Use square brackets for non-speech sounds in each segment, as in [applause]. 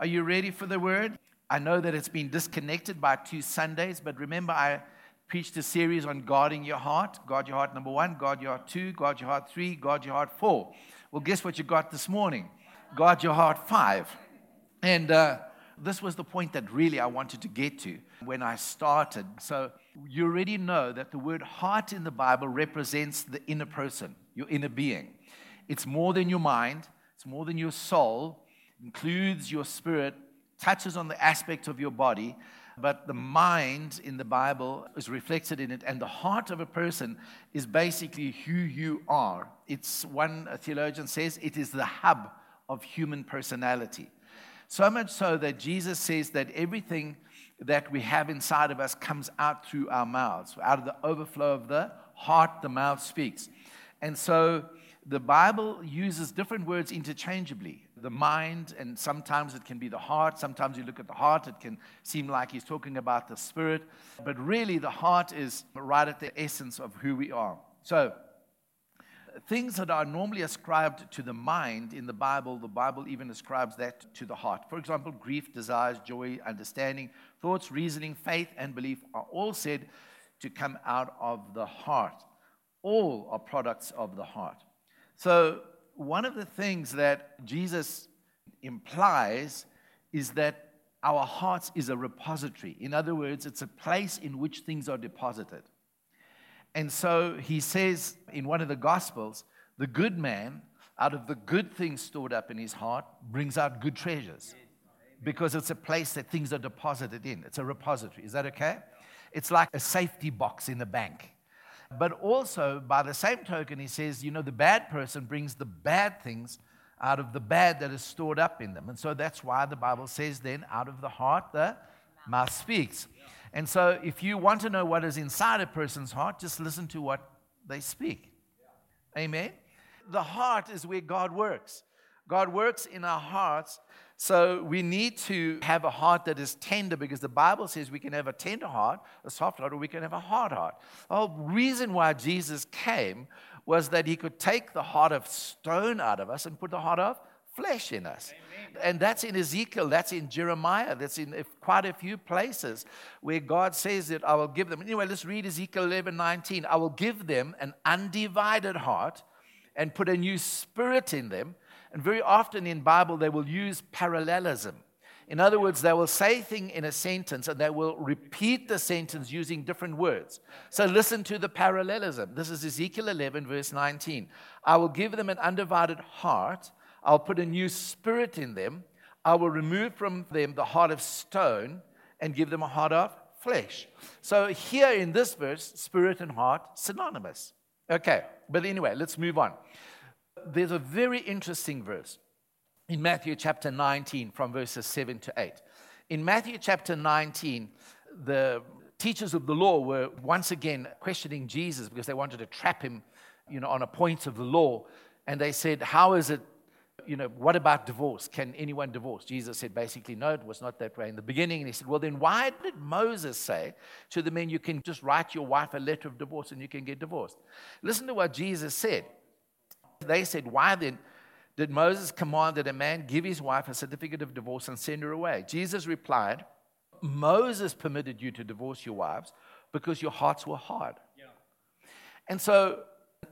Are you ready for the word? I know that it's been disconnected by two Sundays, but remember, I preached a series on guarding your heart. Guard your heart number one, guard your heart two, guard your heart three, guard your heart four. Well, guess what you got this morning? Guard your heart five. And uh, this was the point that really I wanted to get to when I started. So, you already know that the word heart in the Bible represents the inner person, your inner being. It's more than your mind, it's more than your soul, includes your spirit, touches on the aspect of your body, but the mind in the Bible is reflected in it, and the heart of a person is basically who you are. It's one theologian says it is the hub of human personality. So much so that Jesus says that everything that we have inside of us comes out through our mouths. Out of the overflow of the heart, the mouth speaks. And so the Bible uses different words interchangeably the mind, and sometimes it can be the heart. Sometimes you look at the heart, it can seem like he's talking about the spirit. But really, the heart is right at the essence of who we are. So, things that are normally ascribed to the mind in the Bible, the Bible even ascribes that to the heart. For example, grief, desires, joy, understanding, thoughts, reasoning, faith, and belief are all said to come out of the heart. All are products of the heart. So, one of the things that Jesus implies is that our hearts is a repository. In other words, it's a place in which things are deposited. And so he says in one of the Gospels, the good man, out of the good things stored up in his heart, brings out good treasures because it's a place that things are deposited in. It's a repository. Is that okay? It's like a safety box in a bank. But also, by the same token, he says, you know, the bad person brings the bad things out of the bad that is stored up in them. And so that's why the Bible says, then, out of the heart, the mouth speaks. And so, if you want to know what is inside a person's heart, just listen to what they speak. Amen? The heart is where God works. God works in our hearts so we need to have a heart that is tender because the Bible says we can have a tender heart, a soft heart, or we can have a hard heart. The whole reason why Jesus came was that he could take the heart of stone out of us and put the heart of flesh in us. Amen. And that's in Ezekiel, that's in Jeremiah, that's in quite a few places where God says that I will give them. Anyway, let's read Ezekiel 11 19. I will give them an undivided heart and put a new spirit in them and very often in Bible, they will use parallelism. In other words, they will say thing in a sentence and they will repeat the sentence using different words. So listen to the parallelism. This is Ezekiel 11, verse 19. I will give them an undivided heart. I'll put a new spirit in them. I will remove from them the heart of stone and give them a heart of flesh. So here in this verse, spirit and heart synonymous. Okay, but anyway, let's move on there's a very interesting verse in Matthew chapter 19 from verses 7 to 8. In Matthew chapter 19, the teachers of the law were once again questioning Jesus because they wanted to trap him, you know, on a point of the law. And they said, How is it, you know, what about divorce? Can anyone divorce? Jesus said basically, No, it was not that way in the beginning. And he said, Well, then why did Moses say to the men, You can just write your wife a letter of divorce and you can get divorced? Listen to what Jesus said. They said, Why then did Moses command that a man give his wife a certificate of divorce and send her away? Jesus replied, Moses permitted you to divorce your wives because your hearts were hard. Yeah. And so,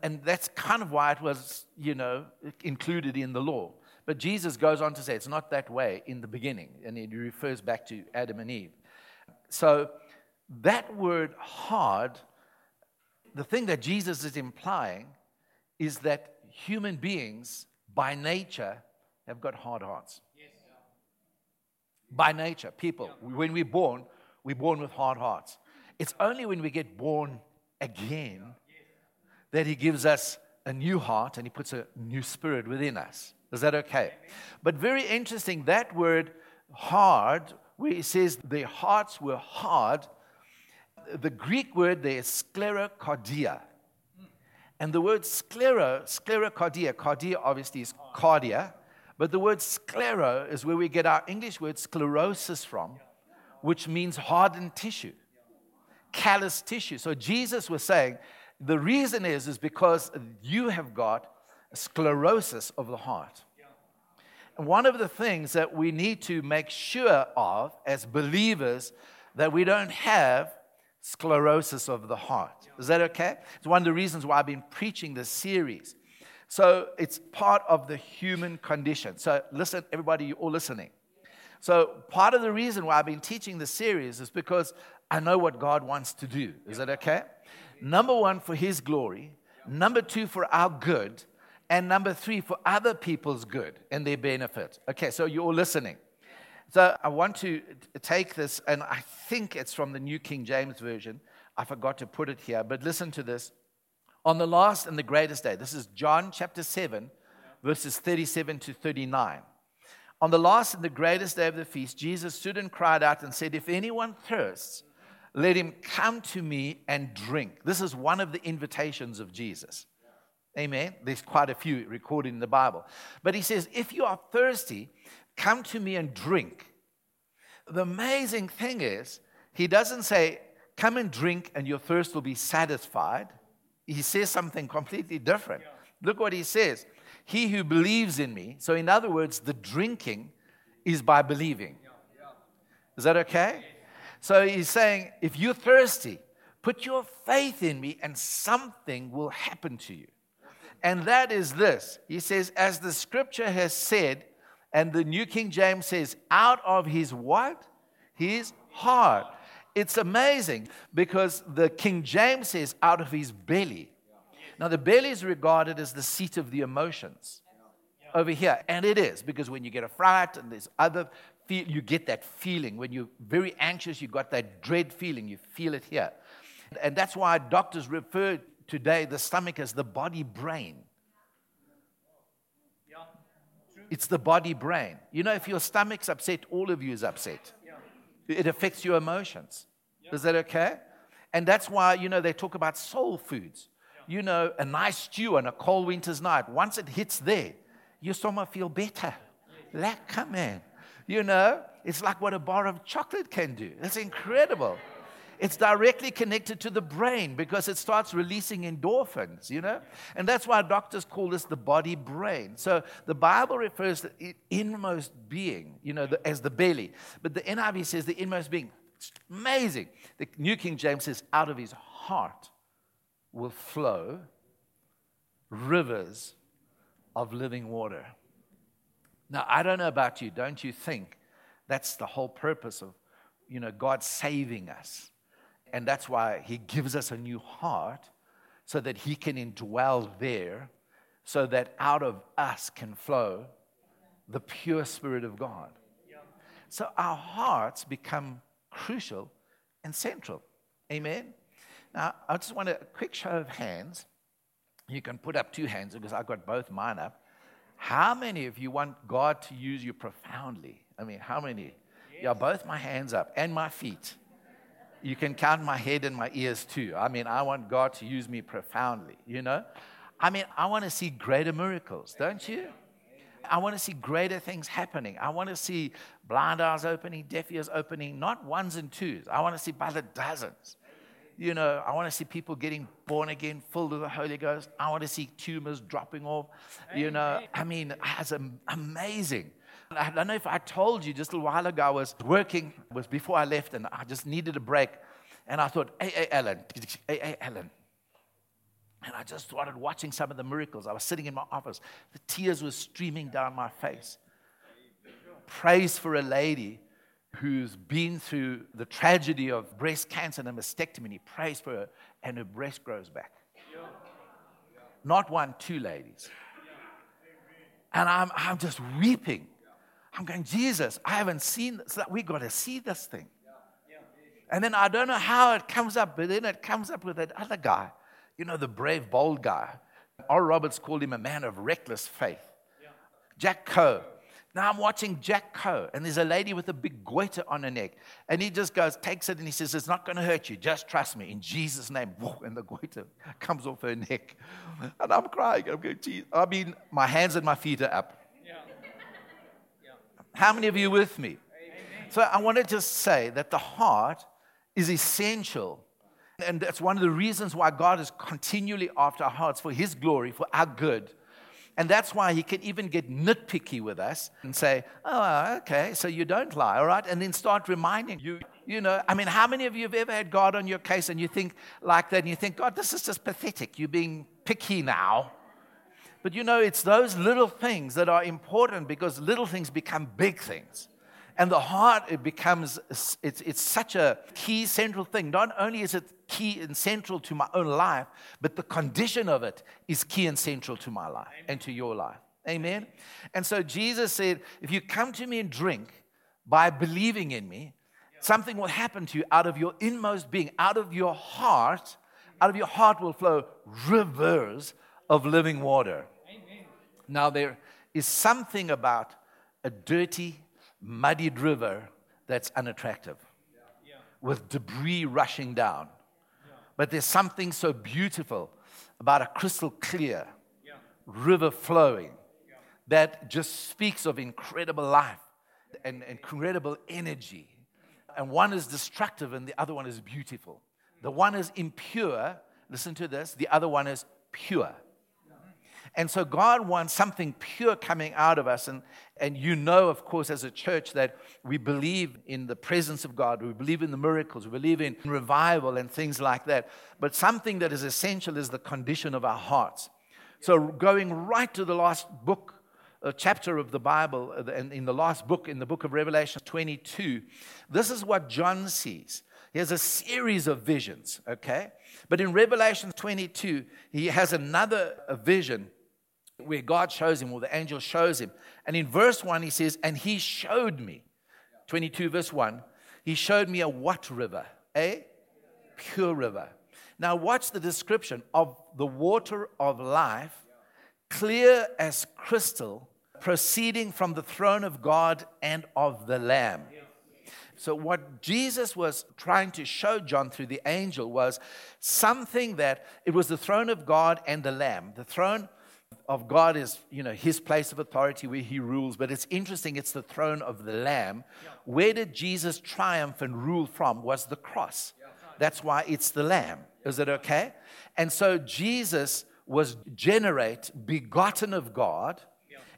and that's kind of why it was, you know, included in the law. But Jesus goes on to say it's not that way in the beginning, and he refers back to Adam and Eve. So, that word hard, the thing that Jesus is implying is that human beings, by nature, have got hard hearts. Yes. By nature, people, yeah. when we're born, we're born with hard hearts. It's only when we get born again that He gives us a new heart and He puts a new spirit within us. Is that okay? But very interesting, that word hard, where it says their hearts were hard, the Greek word there is sclerocardia. And the word sclero, sclerocardia, cardia obviously is cardia, but the word sclero is where we get our English word sclerosis from, which means hardened tissue, callous tissue. So Jesus was saying the reason is, is because you have got sclerosis of the heart. And one of the things that we need to make sure of as believers that we don't have sclerosis of the heart. Is that okay? It's one of the reasons why I've been preaching this series. So it's part of the human condition. So listen, everybody, you're all listening. So part of the reason why I've been teaching this series is because I know what God wants to do. Is that okay? Number one, for His glory. Number two, for our good. And number three, for other people's good and their benefit. Okay, so you're all listening. So I want to take this, and I think it's from the New King James Version. I forgot to put it here, but listen to this. On the last and the greatest day, this is John chapter 7, verses 37 to 39. On the last and the greatest day of the feast, Jesus stood and cried out and said, If anyone thirsts, let him come to me and drink. This is one of the invitations of Jesus. Amen. There's quite a few recorded in the Bible. But he says, If you are thirsty, come to me and drink. The amazing thing is, he doesn't say, Come and drink and your thirst will be satisfied. He says something completely different. Look what he says. He who believes in me, so in other words, the drinking is by believing. Is that okay? So he's saying, if you're thirsty, put your faith in me and something will happen to you. And that is this. He says, as the scripture has said, and the New King James says, out of his what? His heart. It's amazing because the King James says, out of his belly. Now, the belly is regarded as the seat of the emotions over here. And it is because when you get a fright and there's other feel, you get that feeling. When you're very anxious, you got that dread feeling. You feel it here. And that's why doctors refer today the stomach as the body brain. It's the body brain. You know, if your stomach's upset, all of you is upset. It affects your emotions. Is that okay? And that's why, you know, they talk about soul foods. You know, a nice stew on a cold winter's night, once it hits there, your stomach feel better. Like, come in. You know, it's like what a bar of chocolate can do. It's incredible. It's directly connected to the brain because it starts releasing endorphins, you know? And that's why doctors call this the body brain. So the Bible refers to the inmost being, you know, the, as the belly. But the NIV says the inmost being. It's amazing. The New King James says, out of his heart will flow rivers of living water. Now, I don't know about you. Don't you think that's the whole purpose of, you know, God saving us? And that's why He gives us a new heart so that He can indwell there, so that out of us can flow the pure Spirit of God. So our hearts become crucial and central. Amen? Now, I just want a quick show of hands. You can put up two hands because I've got both mine up. How many of you want God to use you profoundly? I mean, how many? Yeah, both my hands up and my feet. You can count my head and my ears too. I mean, I want God to use me profoundly, you know? I mean, I want to see greater miracles, don't you? I want to see greater things happening. I want to see blind eyes opening, deaf ears opening, not ones and twos. I want to see by the dozens you know, I want to see people getting born again, filled with the Holy Ghost. I want to see tumors dropping off. You know, I mean, it's amazing. I don't know if I told you just a while ago, I was working, it was before I left, and I just needed a break. And I thought, hey, hey, Alan, hey, hey, Alan. And I just started watching some of the miracles. I was sitting in my office, the tears were streaming down my face. Praise for a lady who's been through the tragedy of breast cancer and a mastectomy, prays for her, and her breast grows back. Not one, two ladies. And I'm, I'm just weeping. I'm going, Jesus, I haven't seen this. We got to see this thing. And then I don't know how it comes up, but then it comes up with that other guy, you know, the brave, bold guy. Oral Roberts called him a man of reckless faith. Jack Coe, now I'm watching Jack Coe, and there's a lady with a big goiter on her neck. And he just goes, takes it, and he says, It's not going to hurt you. Just trust me. In Jesus' name. And the goiter comes off her neck. And I'm crying. I'm going, Geez. I mean, my hands and my feet are up. How many of you with me? Amen. So I want to just say that the heart is essential. And that's one of the reasons why God is continually after our hearts for His glory, for our good And that's why he can even get nitpicky with us and say, oh, okay, so you don't lie, all right? And then start reminding you, you know, I mean, how many of you have ever had God on your case and you think like that and you think, God, this is just pathetic. You're being picky now. But you know, it's those little things that are important because little things become big things. And the heart, it becomes, it's, it's such a key central thing. Not only is it key and central to my own life, but the condition of it is key and central to my life Amen. and to your life. Amen? And so Jesus said, if you come to me and drink by believing in me, something will happen to you out of your inmost being, out of your heart, out of your heart will flow rivers of living water. Now, there is something about a dirty, muddied river that's unattractive with debris rushing down. But there's something so beautiful about a crystal clear river flowing that just speaks of incredible life and incredible energy. And one is destructive and the other one is beautiful. The one is impure, listen to this, the other one is pure. And so God wants something pure coming out of us. And, and you know, of course, as a church, that we believe in the presence of God. We believe in the miracles. We believe in revival and things like that. But something that is essential is the condition of our hearts. So, going right to the last book, a chapter of the Bible, and uh, in the last book, in the book of Revelation 22, this is what John sees. He has a series of visions, okay? But in Revelation 22, he has another vision where God shows him, or the angel shows him. And in verse 1, he says, And he showed me, 22 verse 1, he showed me a what river? A pure river. Now, watch the description of the water of life, clear as crystal, proceeding from the throne of God and of the Lamb. So, what Jesus was trying to show John through the angel was something that it was the throne of God and the Lamb. The throne of God is, you know, his place of authority where he rules, but it's interesting, it's the throne of the Lamb. Yeah. Where did Jesus triumph and rule from was the cross. Yeah. That's why it's the Lamb. Is it okay? And so Jesus was generate, begotten of God.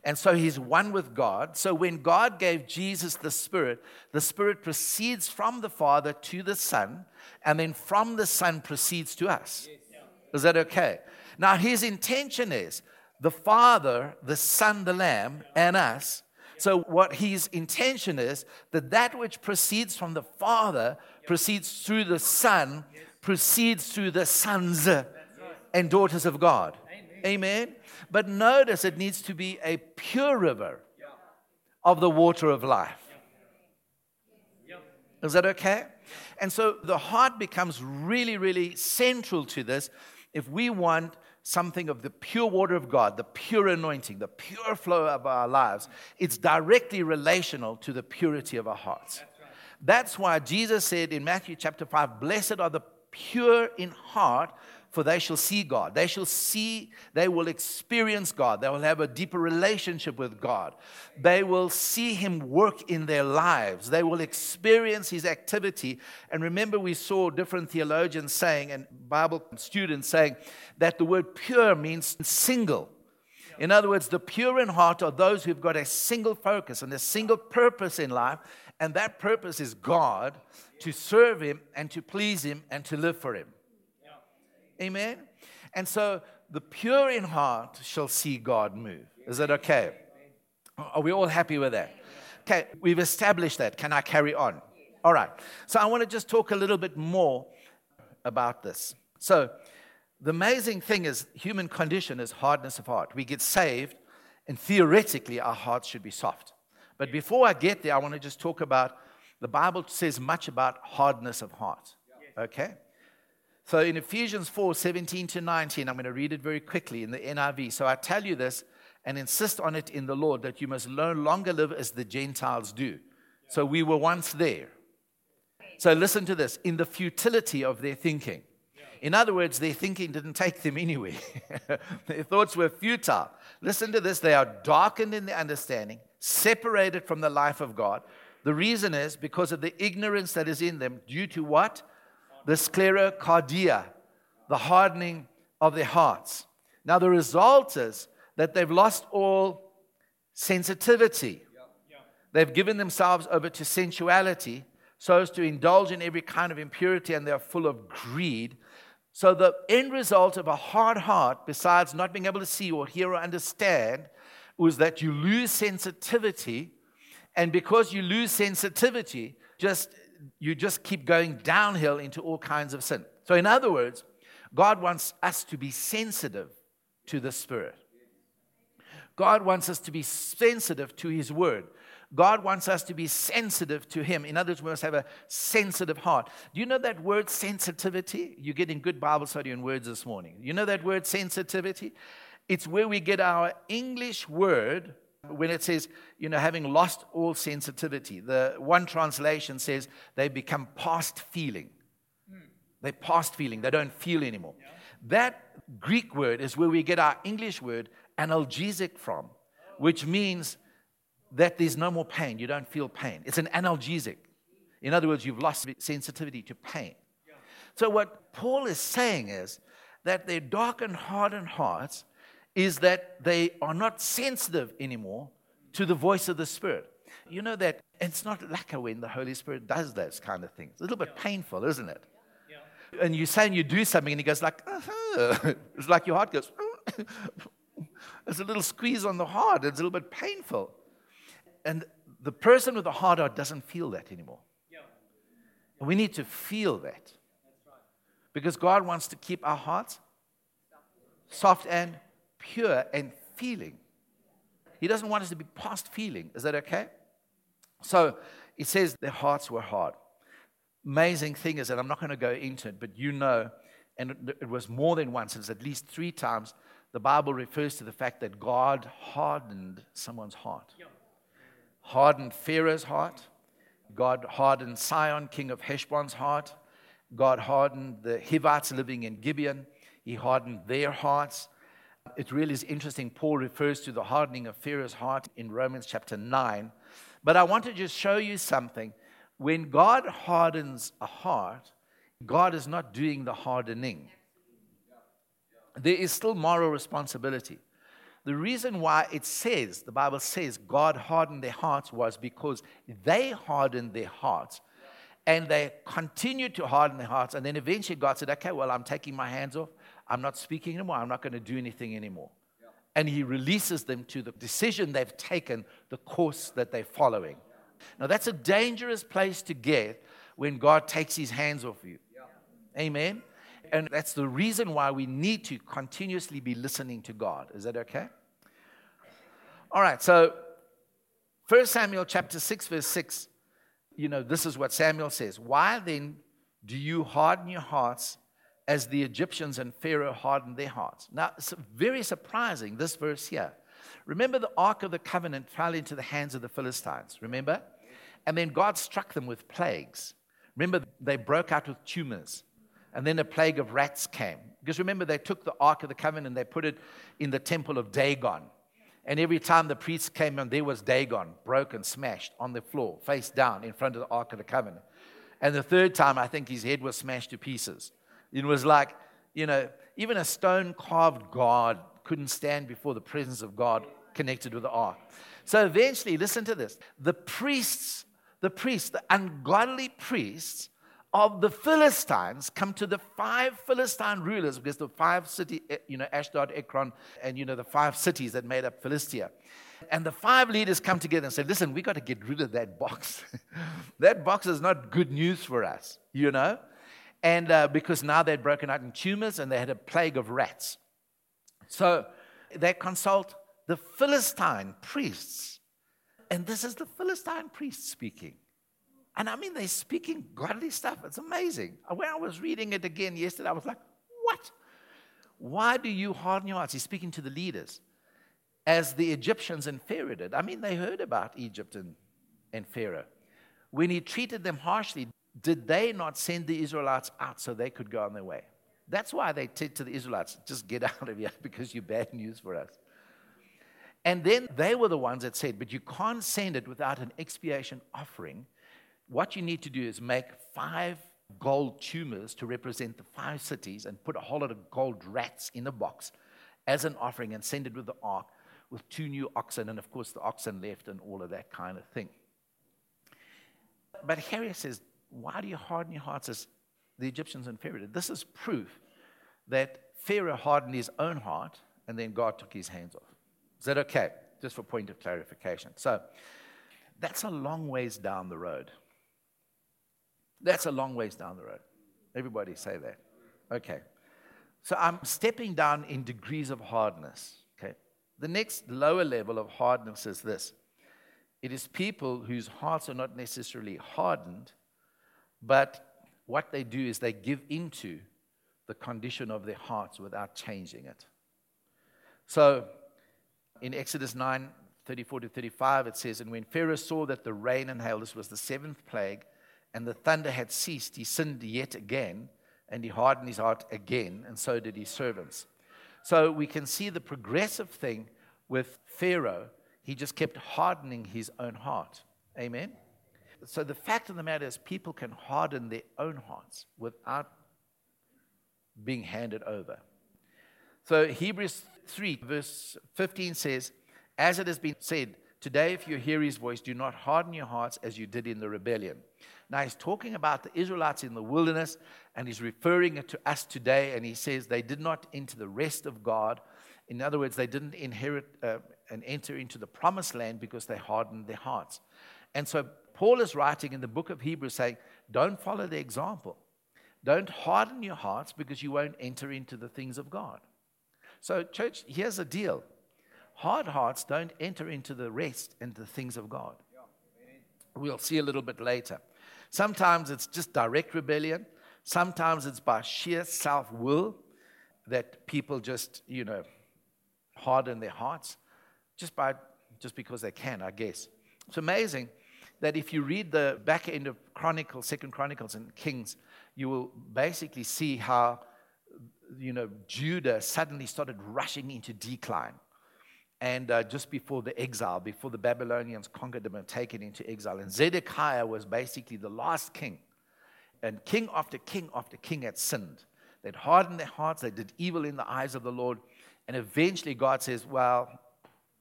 And so he's one with God. So when God gave Jesus the Spirit, the Spirit proceeds from the Father to the Son, and then from the Son proceeds to us. Is that okay? Now, his intention is the Father, the Son, the Lamb, and us. So, what his intention is that that which proceeds from the Father proceeds through the Son, proceeds through the sons and daughters of God. Amen. But notice it needs to be a pure river of the water of life. Is that okay? And so the heart becomes really, really central to this if we want something of the pure water of God, the pure anointing, the pure flow of our lives, it's directly relational to the purity of our hearts. That's, why Jesus said in Matthew chapter 5, Blessed are the pure in heart, for they shall see God. They shall see, they will experience God. They will have a deeper relationship with God. They will see Him work in their lives. They will experience His activity. And remember, we saw different theologians saying, and Bible students saying, that the word pure means single. In other words, the pure in heart are those who've got a single focus and a single purpose in life, and that purpose is God, to serve Him and to please Him and to live for Him. Amen? And so the pure in heart shall see God move. Is that okay? Are we all happy with that? Okay, we've established that. Can I carry on? All right. So I want to just talk a little bit more about this. So the amazing thing is human condition is hardness of heart. We get saved, and theoretically our hearts should be soft. But before I get there, I want to just talk about the Bible says much about hardness of heart. Okay? So in Ephesians 4 17 to 19, I'm going to read it very quickly in the NIV. So I tell you this and insist on it in the Lord that you must no longer live as the Gentiles do. So we were once there. So listen to this in the futility of their thinking. In other words, their thinking didn't take them anywhere. [laughs] their thoughts were futile. Listen to this they are darkened in their understanding, separated from the life of God. The reason is because of the ignorance that is in them, due to what? The sclerocardia, the hardening of their hearts. Now, the result is that they've lost all sensitivity. They've given themselves over to sensuality so as to indulge in every kind of impurity and they're full of greed. So, the end result of a hard heart, besides not being able to see or hear or understand, was that you lose sensitivity. And because you lose sensitivity, just you just keep going downhill into all kinds of sin. So, in other words, God wants us to be sensitive to the Spirit. God wants us to be sensitive to His Word. God wants us to be sensitive to Him. In other words, we must have a sensitive heart. Do you know that word sensitivity? You're getting good Bible study on words this morning. You know that word sensitivity? It's where we get our English word when it says, you know, having lost all sensitivity. The one translation says they become past feeling. They're past feeling. They don't feel anymore. Yeah. That Greek word is where we get our English word analgesic from, which means that there's no more pain. You don't feel pain. It's an analgesic. In other words, you've lost sensitivity to pain. So, what Paul is saying is that their darkened, hardened hearts is that they are not sensitive anymore to the voice of the Spirit. You know that it's not lacquer when the Holy Spirit does those kind of things. It's a little bit painful, isn't it? And you say and you do something, and he goes like, uh-huh. [laughs] it's like your heart goes. [laughs] There's a little squeeze on the heart. It's a little bit painful. And the person with the hard heart doesn't feel that anymore. And we need to feel that. Because God wants to keep our hearts soft and pure and feeling. He doesn't want us to be past feeling. Is that okay? So it says their hearts were hard. Amazing thing is that I'm not going to go into it, but you know, and it was more than once, it was at least three times, the Bible refers to the fact that God hardened someone's heart hardened Pharaoh's heart. God hardened Sihon, king of Heshbon's heart. God hardened the Hivites living in Gibeon. He hardened their hearts. It really is interesting. Paul refers to the hardening of Pharaoh's heart in Romans chapter 9. But I want to just show you something. When God hardens a heart, God is not doing the hardening. There is still moral responsibility. The reason why it says, the Bible says, God hardened their hearts was because they hardened their hearts. And they continued to harden their hearts. And then eventually God said, okay, well, I'm taking my hands off. I'm not speaking anymore. I'm not going to do anything anymore. And He releases them to the decision they've taken, the course that they're following. Now, that's a dangerous place to get when God takes His hands off you. Amen and that's the reason why we need to continuously be listening to God. Is that okay? All right, so 1 Samuel chapter 6, verse 6, you know, this is what Samuel says. Why then do you harden your hearts as the Egyptians and Pharaoh hardened their hearts? Now, it's very surprising, this verse here. Remember, the Ark of the Covenant fell into the hands of the Philistines, remember? And then God struck them with plagues. Remember, they broke out with tumors. And then a plague of rats came. Because remember, they took the Ark of the Covenant and they put it in the temple of Dagon. And every time the priests came in, there was Dagon, broken, smashed on the floor, face down in front of the Ark of the Covenant. And the third time, I think his head was smashed to pieces. It was like, you know, even a stone carved God couldn't stand before the presence of God connected with the ark. So eventually, listen to this the priests, the priests, the ungodly priests, of the Philistines come to the five Philistine rulers, because the five city, eh, you know, Ashdod, Ekron, and you know, the five cities that made up Philistia. And the five leaders come together and say, listen, we got to get rid of that box. [laughs] that box is not good news for us, you know? And uh, because now they'd broken out in tumors and they had a plague of rats. So they consult the Philistine priests. And this is the Philistine priest speaking. And I mean, they're speaking godly stuff. It's amazing. When I was reading it again yesterday, I was like, what? Why do you harden your hearts? He's speaking to the leaders, as the Egyptians and Pharaoh did. I mean, they heard about Egypt and, and Pharaoh. When he treated them harshly, did they not send the Israelites out so they could go on their way? That's why they said to the Israelites, just get [laughs] out of here because you're bad news for us. And then they were the ones that said, but you can't send it without an expiation offering what you need to do is make five gold tumors to represent the five cities and put a whole lot of gold rats in a box as an offering and send it with the ark with two new oxen. And of course, the oxen left and all of that kind of thing. But Harry says, Why do you harden your hearts as the Egyptians and Pharaoh did? This is proof that Pharaoh hardened his own heart and then God took his hands off. Is that okay? Just for point of clarification. So that's a long ways down the road. That's a long ways down the road. Everybody say that. Okay. So I'm stepping down in degrees of hardness. Okay. The next lower level of hardness is this it is people whose hearts are not necessarily hardened, but what they do is they give into the condition of their hearts without changing it. So in Exodus 9 34 to 35, it says, And when Pharaoh saw that the rain and hail, this was the seventh plague, and the thunder had ceased, he sinned yet again, and he hardened his heart again, and so did his servants. So we can see the progressive thing with Pharaoh. He just kept hardening his own heart. Amen? So the fact of the matter is, people can harden their own hearts without being handed over. So Hebrews 3, verse 15 says, As it has been said, today if you hear his voice, do not harden your hearts as you did in the rebellion. Now he's talking about the Israelites in the wilderness, and he's referring it to us today, and he says they did not enter the rest of God. In other words, they didn't inherit uh, and enter into the promised land because they hardened their hearts. And so Paul is writing in the book of Hebrews saying, Don't follow the example. Don't harden your hearts because you won't enter into the things of God. So, church, here's the deal hard hearts don't enter into the rest and the things of God. We'll see a little bit later. Sometimes it's just direct rebellion, sometimes it's by sheer self will that people just, you know, harden their hearts just by just because they can, I guess. It's amazing that if you read the back end of Chronicles, Second Chronicles and Kings, you will basically see how you know, Judah suddenly started rushing into decline. And uh, just before the exile, before the Babylonians conquered them and taken into exile. And Zedekiah was basically the last king. And king after king after king had sinned. They'd hardened their hearts, they did evil in the eyes of the Lord. And eventually God says, Well,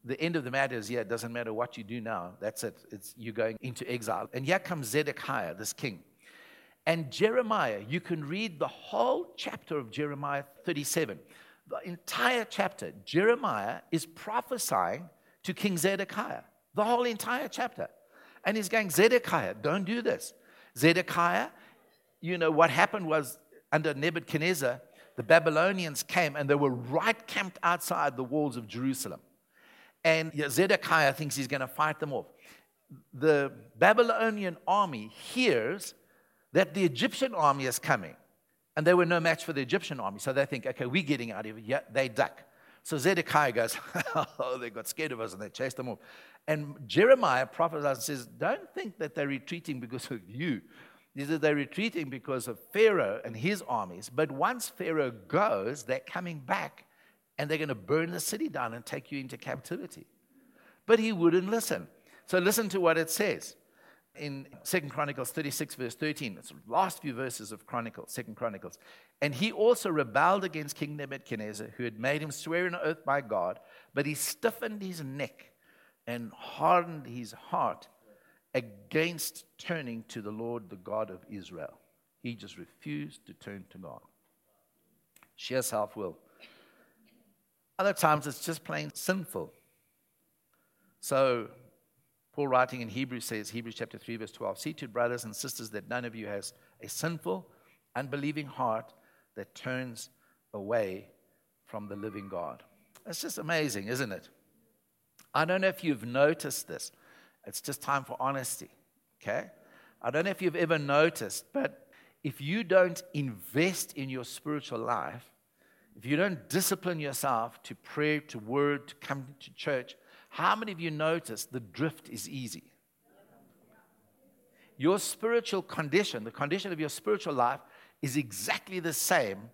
the end of the matter is, yeah, it doesn't matter what you do now. That's it. It's you're going into exile. And here comes Zedekiah, this king. And Jeremiah, you can read the whole chapter of Jeremiah 37. The entire chapter, Jeremiah is prophesying to King Zedekiah. The whole entire chapter. And he's going, Zedekiah, don't do this. Zedekiah, you know, what happened was under Nebuchadnezzar, the Babylonians came and they were right camped outside the walls of Jerusalem. And Zedekiah thinks he's going to fight them off. The Babylonian army hears that the Egyptian army is coming. And they were no match for the Egyptian army. So they think, okay, we're getting out of here. Yeah, they duck. So Zedekiah goes, [laughs] oh, they got scared of us and they chased them off. And Jeremiah prophesies and says, don't think that they're retreating because of you. He says they're retreating because of Pharaoh and his armies. But once Pharaoh goes, they're coming back and they're going to burn the city down and take you into captivity. But he wouldn't listen. So listen to what it says in Second Chronicles 36, verse 13. It's the last few verses of Chronicles, Second Chronicles. And he also rebelled against King Nebuchadnezzar, who had made him swear an oath by God, but he stiffened his neck and hardened his heart against turning to the Lord, the God of Israel. He just refused to turn to God. Sheer self will. Other times it's just plain sinful. So Paul, writing in Hebrews, says, Hebrews chapter 3, verse 12 See to brothers and sisters that none of you has a sinful, unbelieving heart that turns away from the living God. It's just amazing, isn't it? I don't know if you've noticed this. It's just time for honesty, okay? I don't know if you've ever noticed, but if you don't invest in your spiritual life, if you don't discipline yourself to pray, to word, to come to church, how many of you notice the drift is easy? Your spiritual condition, the condition of your spiritual life, is exactly the same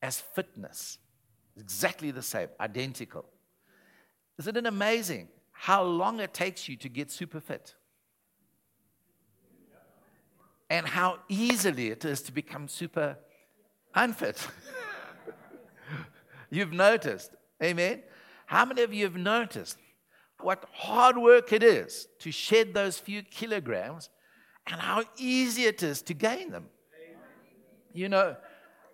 as fitness. Exactly the same, identical. Isn't it amazing how long it takes you to get super fit? And how easily it is to become super unfit. [laughs] You've noticed Amen. How many of you have noticed what hard work it is to shed those few kilograms and how easy it is to gain them? You know,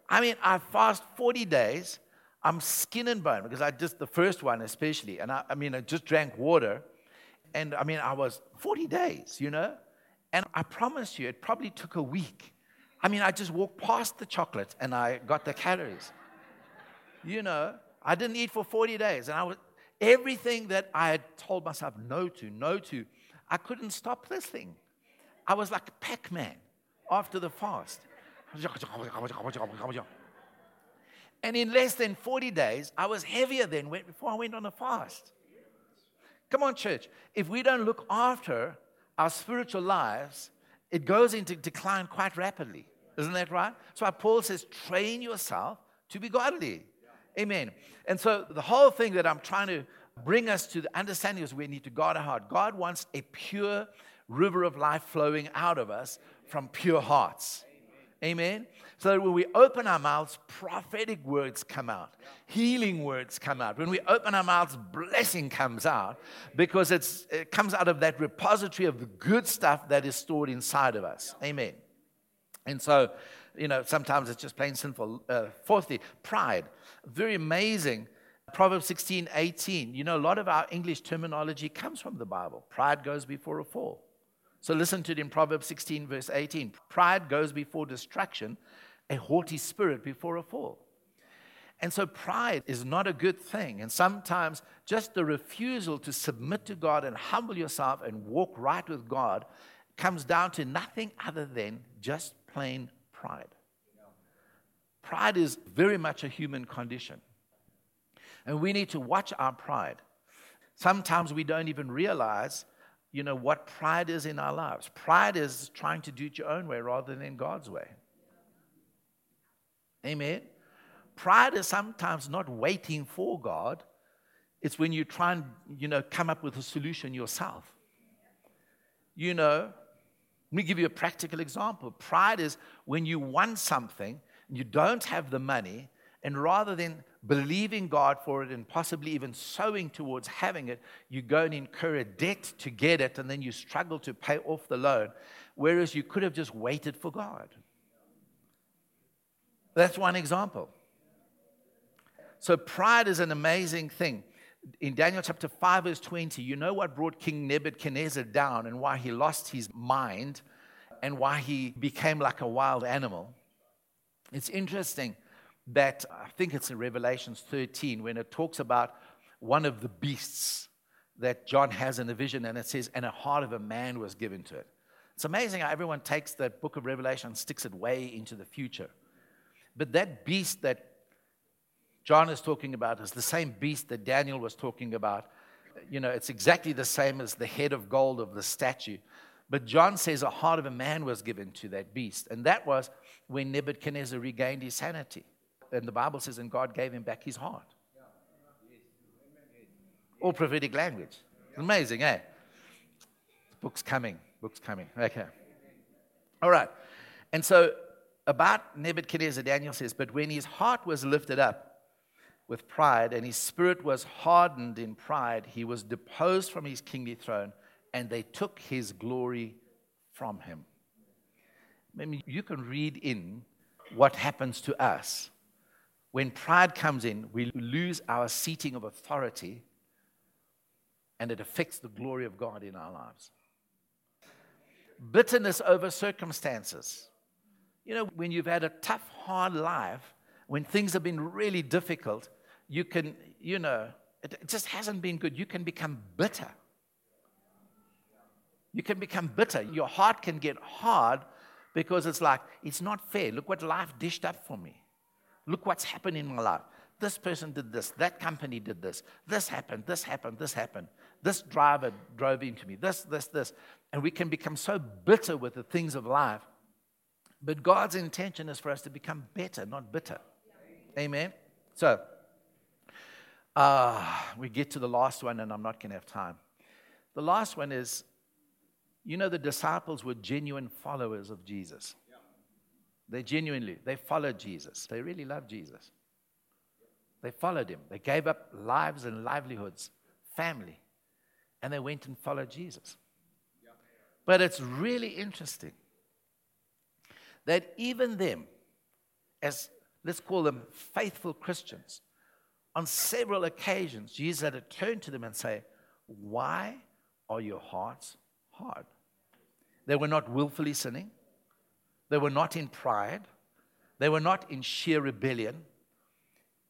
I mean, I fast 40 days. I'm skin and bone because I just, the first one especially, and I, I mean, I just drank water. And I mean, I was 40 days, you know? And I promise you, it probably took a week. I mean, I just walked past the chocolate and I got the calories. You know, I didn't eat for 40 days. And I was, everything that I had told myself no to, no to, I couldn't stop this thing. I was like Pac Man after the fast. And in less than 40 days, I was heavier than before I went on a fast. Come on, church. If we don't look after our spiritual lives, it goes into decline quite rapidly. Isn't that right? So Paul says, train yourself to be godly. Amen. And so the whole thing that I'm trying to bring us to the understanding is we need to guard our heart. God wants a pure river of life flowing out of us from pure hearts. Amen. So that when we open our mouths, prophetic words come out, healing words come out. When we open our mouths, blessing comes out because it comes out of that repository of the good stuff that is stored inside of us. Amen. And so, you know, sometimes it's just plain sinful. Uh, fourthly, pride. Very amazing. Proverbs 16, 18. You know, a lot of our English terminology comes from the Bible. Pride goes before a fall. So listen to it in Proverbs 16, verse 18. Pride goes before destruction, a haughty spirit before a fall. And so pride is not a good thing. And sometimes just the refusal to submit to God and humble yourself and walk right with God comes down to nothing other than just plain pride. Pride is very much a human condition. And we need to watch our pride. Sometimes we don't even realize you know, what pride is in our lives. Pride is trying to do it your own way rather than God's way. Amen. Pride is sometimes not waiting for God. It's when you try and, you know, come up with a solution yourself. You know, let me give you a practical example. Pride is when you want something, and you don't have the money, and rather than believing God for it and possibly even sowing towards having it, you go and incur a debt to get it, and then you struggle to pay off the loan, whereas you could have just waited for God. That's one example. So, pride is an amazing thing. In Daniel chapter 5, verse 20, you know what brought King Nebuchadnezzar down and why he lost his mind and why he became like a wild animal. It's interesting that I think it's in Revelations 13 when it talks about one of the beasts that John has in the vision, and it says, and a heart of a man was given to it. It's amazing how everyone takes that book of Revelation and sticks it way into the future. But that beast that John is talking about is the same beast that Daniel was talking about. You know, it's exactly the same as the head of gold of the statue. But John says a heart of a man was given to that beast. And that was when Nebuchadnezzar regained his sanity. And the Bible says, and God gave him back his heart. All prophetic language. Amazing, eh? Book's coming. Book's coming. Okay. All right. And so about Nebuchadnezzar, Daniel says, but when his heart was lifted up with pride and his spirit was hardened in pride, he was deposed from his kingly throne and they took his glory from him. I mean, you can read in what happens to us when pride comes in, we lose our seating of authority and it affects the glory of God in our lives. Bitterness over circumstances. You know, when you've had a tough, hard life, when things have been really difficult, you can, you know, it, it just hasn't been good. You can become bitter. You can become bitter. Your heart can get hard because it's like, it's not fair. Look what life dished up for me. Look what's happened in my life. This person did this. That company did this. This happened. This happened. This happened. This driver drove into me. This, this, this. And we can become so bitter with the things of life. But God's intention is for us to become better, not bitter. Amen. So, uh, we get to the last one, and I'm not going to have time. The last one is you know, the disciples were genuine followers of Jesus. They genuinely, they followed Jesus. They really loved Jesus. They followed him. They gave up lives and livelihoods, family, and they went and followed Jesus. But it's really interesting that even them, as let's call them faithful Christians, on several occasions, Jesus had to turn to them and say, Why are your hearts hard? They were not willfully sinning, they were not in pride, they were not in sheer rebellion.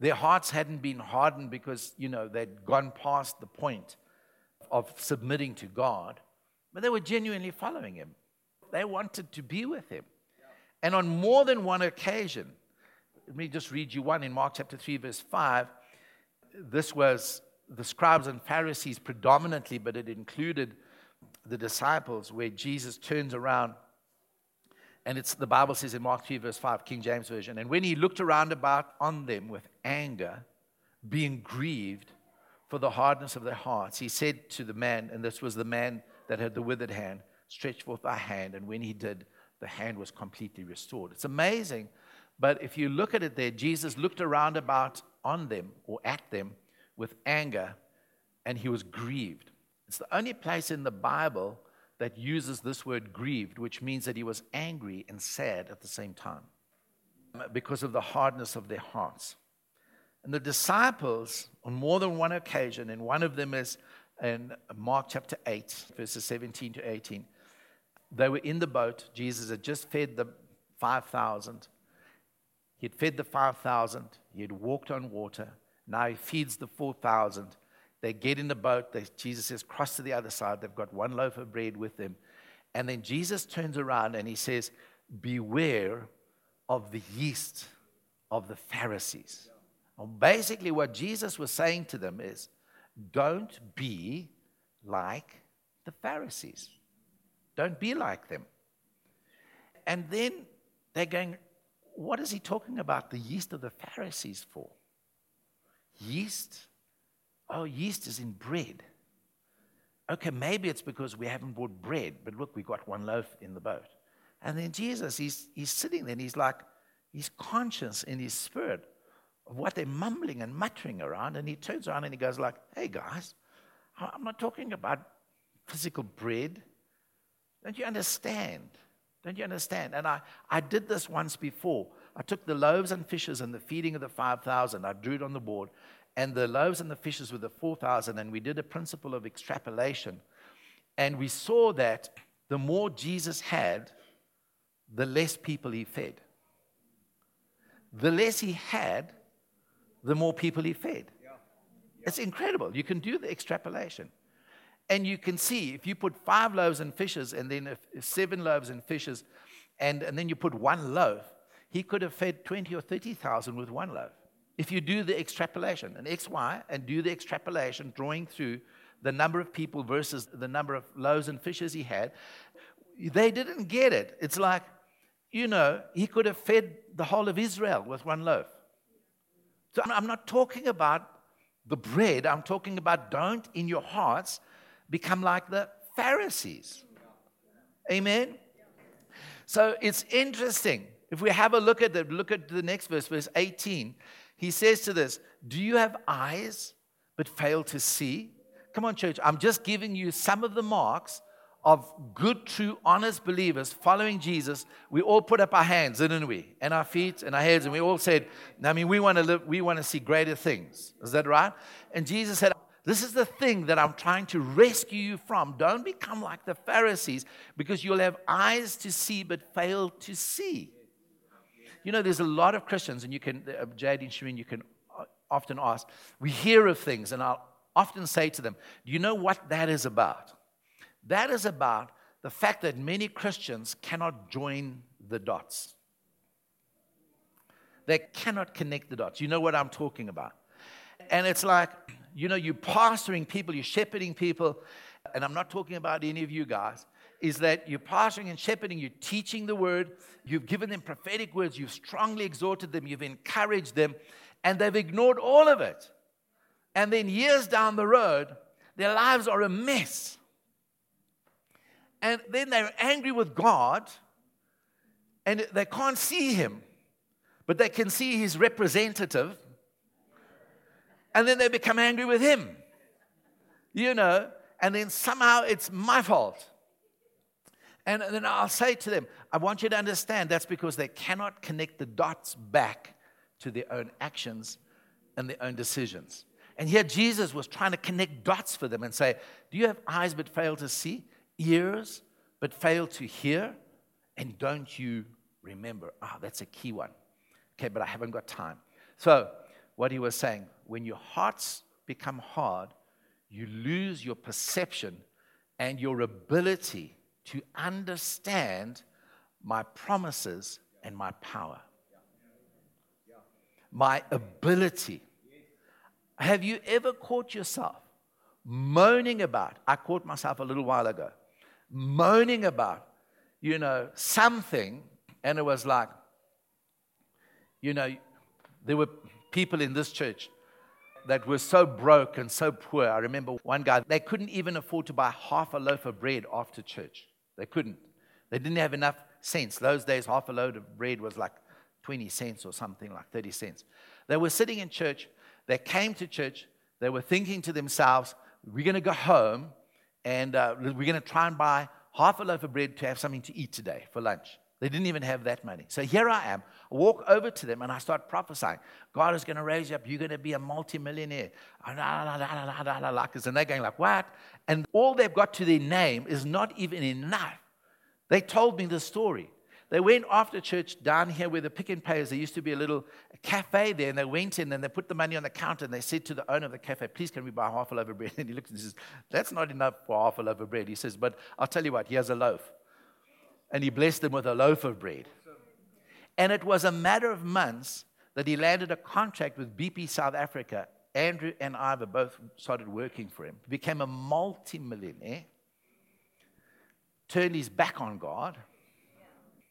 Their hearts hadn't been hardened because, you know, they'd gone past the point of submitting to God, but they were genuinely following Him. They wanted to be with Him. And on more than one occasion, let me just read you one in Mark chapter 3, verse 5. This was the scribes and Pharisees predominantly, but it included the disciples, where Jesus turns around. And it's the Bible says in Mark 3, verse 5, King James Version. And when he looked around about on them with anger, being grieved for the hardness of their hearts, he said to the man, and this was the man that had the withered hand, Stretch forth thy hand. And when he did, the hand was completely restored. It's amazing. But if you look at it there, Jesus looked around about on them or at them with anger and he was grieved. It's the only place in the Bible that uses this word grieved, which means that he was angry and sad at the same time because of the hardness of their hearts. And the disciples, on more than one occasion, and one of them is in Mark chapter 8, verses 17 to 18, they were in the boat. Jesus had just fed the 5,000. He had fed the 5,000. He had walked on water. Now he feeds the 4,000. They get in the boat. They, Jesus says, cross to the other side. They've got one loaf of bread with them. And then Jesus turns around and he says, Beware of the yeast of the Pharisees. Basically, what Jesus was saying to them is, Don't be like the Pharisees. Don't be like them. And then they're going, What is he talking about the yeast of the Pharisees for? Yeast? Oh, yeast is in bread. Okay, maybe it's because we haven't bought bread, but look, we got one loaf in the boat. And then Jesus, he's, he's sitting there and he's like, he's conscious in his spirit of what they're mumbling and muttering around. And he turns around and he goes like, hey guys, I'm not talking about physical bread. Don't you understand? Don't you understand? And I, I did this once before. I took the loaves and fishes and the feeding of the 5,000. I drew it on the board. And the loaves and the fishes were the 4,000. And we did a principle of extrapolation. And we saw that the more Jesus had, the less people he fed. The less he had, the more people he fed. Yeah. Yeah. It's incredible. You can do the extrapolation. And you can see if you put five loaves and fishes and then seven loaves and fishes, and, and then you put one loaf, he could have fed 20 or 30,000 with one loaf. If you do the extrapolation, an XY, and do the extrapolation, drawing through the number of people versus the number of loaves and fishes he had, they didn't get it. It's like, you know, he could have fed the whole of Israel with one loaf. So I'm not talking about the bread, I'm talking about don't in your hearts become like the Pharisees. Amen? So it's interesting. If we have a look at the look at the next verse, verse 18, he says to this, Do you have eyes but fail to see? Come on, church. I'm just giving you some of the marks of good, true, honest believers following Jesus. We all put up our hands, didn't we? And our feet and our heads, and we all said, I mean, we want to live, we want to see greater things. Is that right? And Jesus said, this is the thing that I'm trying to rescue you from. Don't become like the Pharisees because you'll have eyes to see but fail to see. You know, there's a lot of Christians, and you can, uh, Jade and Shireen, you can uh, often ask, we hear of things, and I'll often say to them, Do you know what that is about? That is about the fact that many Christians cannot join the dots. They cannot connect the dots. You know what I'm talking about. And it's like, you know, you're pastoring people, you're shepherding people, and I'm not talking about any of you guys, is that you're pastoring and shepherding, you're teaching the word, you've given them prophetic words, you've strongly exhorted them, you've encouraged them, and they've ignored all of it. And then years down the road, their lives are a mess. And then they're angry with God, and they can't see Him, but they can see His representative And then they become angry with him. You know, and then somehow it's my fault. And then I'll say to them, I want you to understand that's because they cannot connect the dots back to their own actions and their own decisions. And here Jesus was trying to connect dots for them and say, Do you have eyes but fail to see, ears but fail to hear? And don't you remember? Ah, oh, that's a key one. Okay, but I haven't got time. So, what he was saying, when your hearts become hard, you lose your perception and your ability to understand my promises and my power. My ability. Have you ever caught yourself moaning about? I caught myself a little while ago, moaning about, you know, something, and it was like, you know, there were people in this church that were so broke and so poor. I remember one guy, they couldn't even afford to buy half a loaf of bread after church. They couldn't. They didn't have enough cents. Those days, half a load of bread was like 20 cents or something like 30 cents. They were sitting in church. They came to church. They were thinking to themselves, we're going to go home and uh, we're going to try and buy half a loaf of bread to have something to eat today for lunch. They didn't even have that money. So here I am. I walk over to them and I start prophesying. God is going to raise you up. You're going to be a multimillionaire. Ah, and they're going like, what? And all they've got to their name is not even enough. They told me the story. They went after church down here where the Pick n Pays. There used to be a little cafe there, and they went in and they put the money on the counter and they said to the owner of the cafe, Please, can we buy half a loaf of bread? [laughs] And he looks and says, That's not enough for half a loaf of bread. He says, But I'll tell you what, here's a loaf. And he blessed them with a loaf of bread. And it was a matter of months that he landed a contract with BP South Africa. Andrew and Ivor both started working for him, became a multimillionaire, turned his back on God,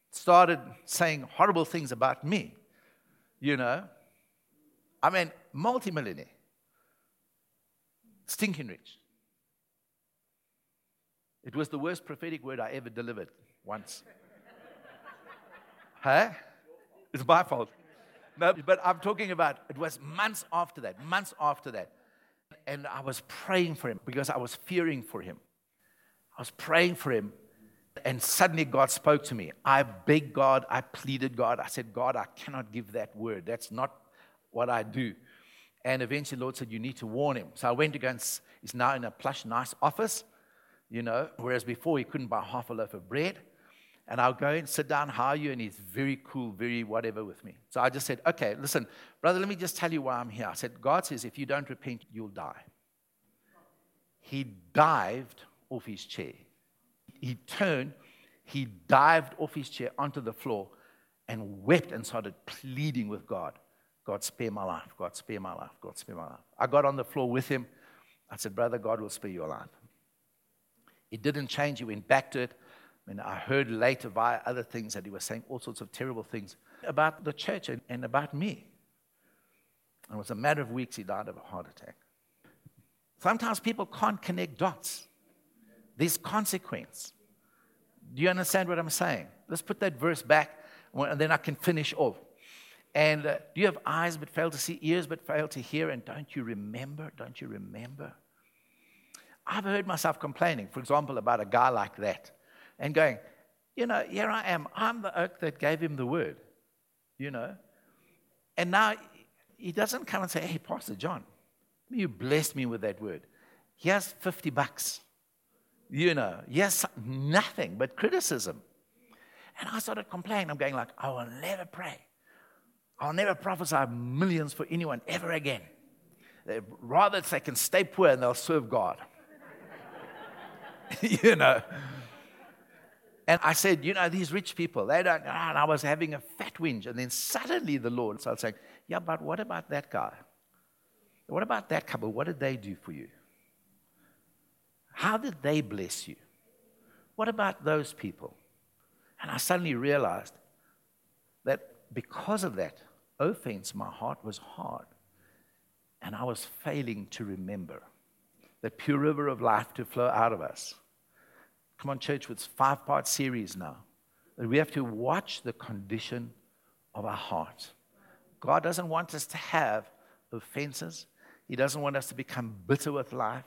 started saying horrible things about me. You know, I mean, multimillionaire, stinking rich. It was the worst prophetic word I ever delivered once. [laughs] huh? It's my fault. No, but I'm talking about it was months after that, months after that. And I was praying for him because I was fearing for him. I was praying for him. And suddenly God spoke to me. I begged God, I pleaded God. I said, God, I cannot give that word. That's not what I do. And eventually, Lord said, You need to warn him. So I went to go and he's now in a plush, nice office, you know, whereas before he couldn't buy half a loaf of bread. And I'll go and sit down, how you? And he's very cool, very whatever with me. So I just said, okay, listen, brother, let me just tell you why I'm here. I said, God says, if you don't repent, you'll die. He dived off his chair. He turned, he dived off his chair onto the floor and wept and started pleading with God. God, spare my life. God, spare my life. God, spare my life. I got on the floor with him. I said, Brother, God will spare your life. It didn't change. He went back to it. And I heard later via other things that he was saying all sorts of terrible things about the church and, and about me. And it was a matter of weeks he died of a heart attack. Sometimes people can't connect dots. There's consequence. Do you understand what I'm saying? Let's put that verse back, and then I can finish off. And uh, do you have eyes but fail to see, ears but fail to hear? And don't you remember? Don't you remember? I've heard myself complaining, for example, about a guy like that and going, you know, here I am. I'm the oak that gave him the word, you know. And now he doesn't come and say, hey, Pastor John, you blessed me with that word. Here's 50 bucks. You know, yes, nothing but criticism. And I started complaining. I'm going like, I will never pray. I'll never prophesy millions for anyone ever again. Rather, they can stay poor and they'll serve God. [laughs] you know. And I said, you know, these rich people, they don't, ah, and I was having a fat whinge. And then suddenly the Lord started saying, yeah, but what about that guy? What about that couple? What did they do for you? How did they bless you? What about those people? And I suddenly realized that because of that offense, my heart was hard. And I was failing to remember that pure river of life to flow out of us. Come on, church, with five part series now. That we have to watch the condition of our heart. God doesn't want us to have offenses. He doesn't want us to become bitter with life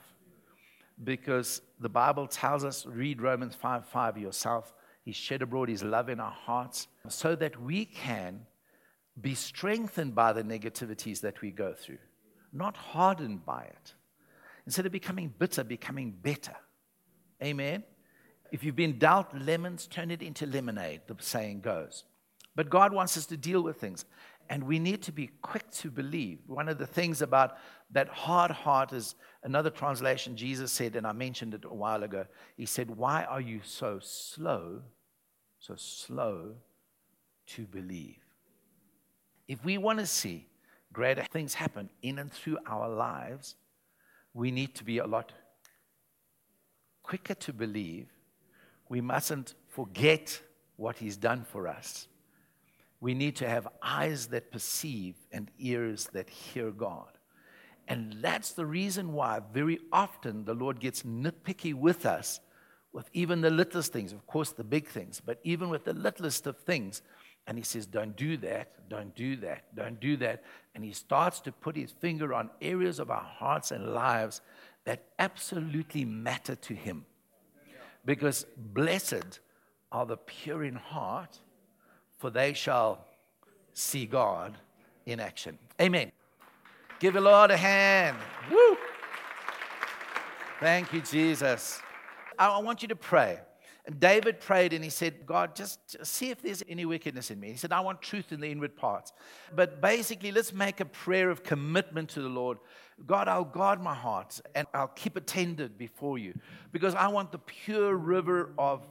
because the Bible tells us, read Romans 5 5 yourself. He shed abroad his love in our hearts so that we can be strengthened by the negativities that we go through, not hardened by it. Instead of becoming bitter, becoming better. Amen. If you've been dealt lemons, turn it into lemonade, the saying goes. But God wants us to deal with things. And we need to be quick to believe. One of the things about that hard heart is another translation Jesus said, and I mentioned it a while ago. He said, Why are you so slow, so slow to believe? If we want to see greater things happen in and through our lives, we need to be a lot quicker to believe. We mustn't forget what He's done for us we need to have eyes that perceive and ears that hear God. And that's the reason why very often the Lord gets nitpicky with us with even the littlest things, of course, the big things, but even with the littlest of things. And He says, Don't do that, don't do that, don't do that. And He starts to put His finger on areas of our hearts and lives that absolutely matter to Him. Because blessed are the pure in heart for they shall see God in action. Amen. Give the Lord a hand. Woo! Thank you, Jesus. I want you to pray. And David prayed and he said, God, just see if there's any wickedness in me. He said, I want truth in the inward parts. But basically, let's make a prayer of commitment to the Lord. God, I'll guard my heart and I'll keep it tended before you because I want the pure river of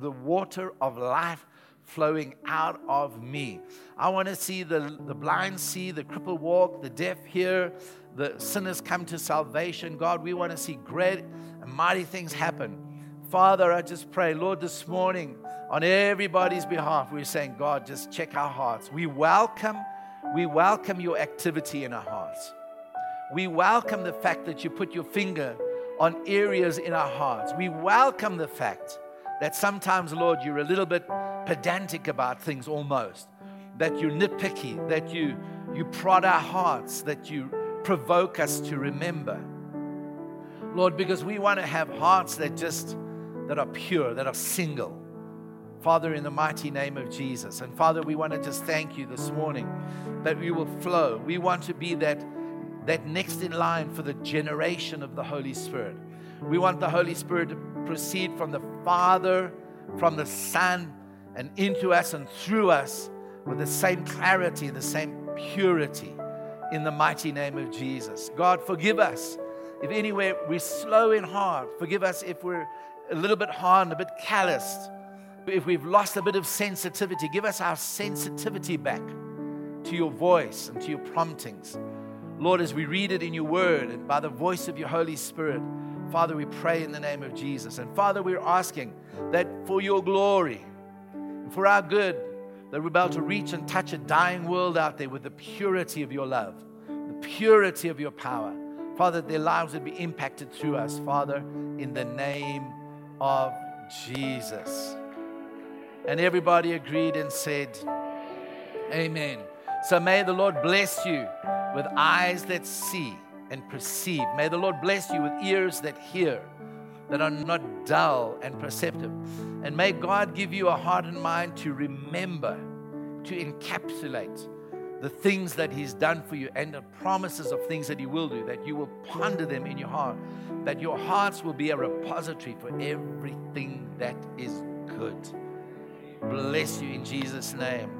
the water of life flowing out of me. I want to see the, the blind see, the cripple walk, the deaf hear, the sinners come to salvation. God, we want to see great and mighty things happen. Father, I just pray, Lord, this morning on everybody's behalf, we're saying, God, just check our hearts. We welcome, we welcome your activity in our hearts. We welcome the fact that you put your finger on areas in our hearts. We welcome the fact that sometimes, Lord, you're a little bit pedantic about things almost, that you're nitpicky, that you, you prod our hearts, that you provoke us to remember. Lord, because we want to have hearts that just that are pure, that are single. Father, in the mighty name of Jesus. And Father, we want to just thank you this morning that we will flow. We want to be that, that next in line for the generation of the Holy Spirit. We want the Holy Spirit to proceed from the Father, from the Son, and into us and through us with the same clarity, the same purity in the mighty name of Jesus. God, forgive us if anywhere we're slow in heart. Forgive us if we're a little bit hard a bit calloused. If we've lost a bit of sensitivity, give us our sensitivity back to your voice and to your promptings. Lord, as we read it in your word and by the voice of your Holy Spirit, Father, we pray in the name of Jesus. And Father, we're asking that for your glory, for our good, that we're about to reach and touch a dying world out there with the purity of your love, the purity of your power. Father, their lives would be impacted through us, Father, in the name of Jesus. And everybody agreed and said, Amen. So may the Lord bless you with eyes that see and perceive. May the Lord bless you with ears that hear, that are not dull and perceptive. And may God give you a heart and mind to remember, to encapsulate the things that He's done for you and the promises of things that He will do, that you will ponder them in your heart, that your hearts will be a repository for everything that is good. Bless you in Jesus' name.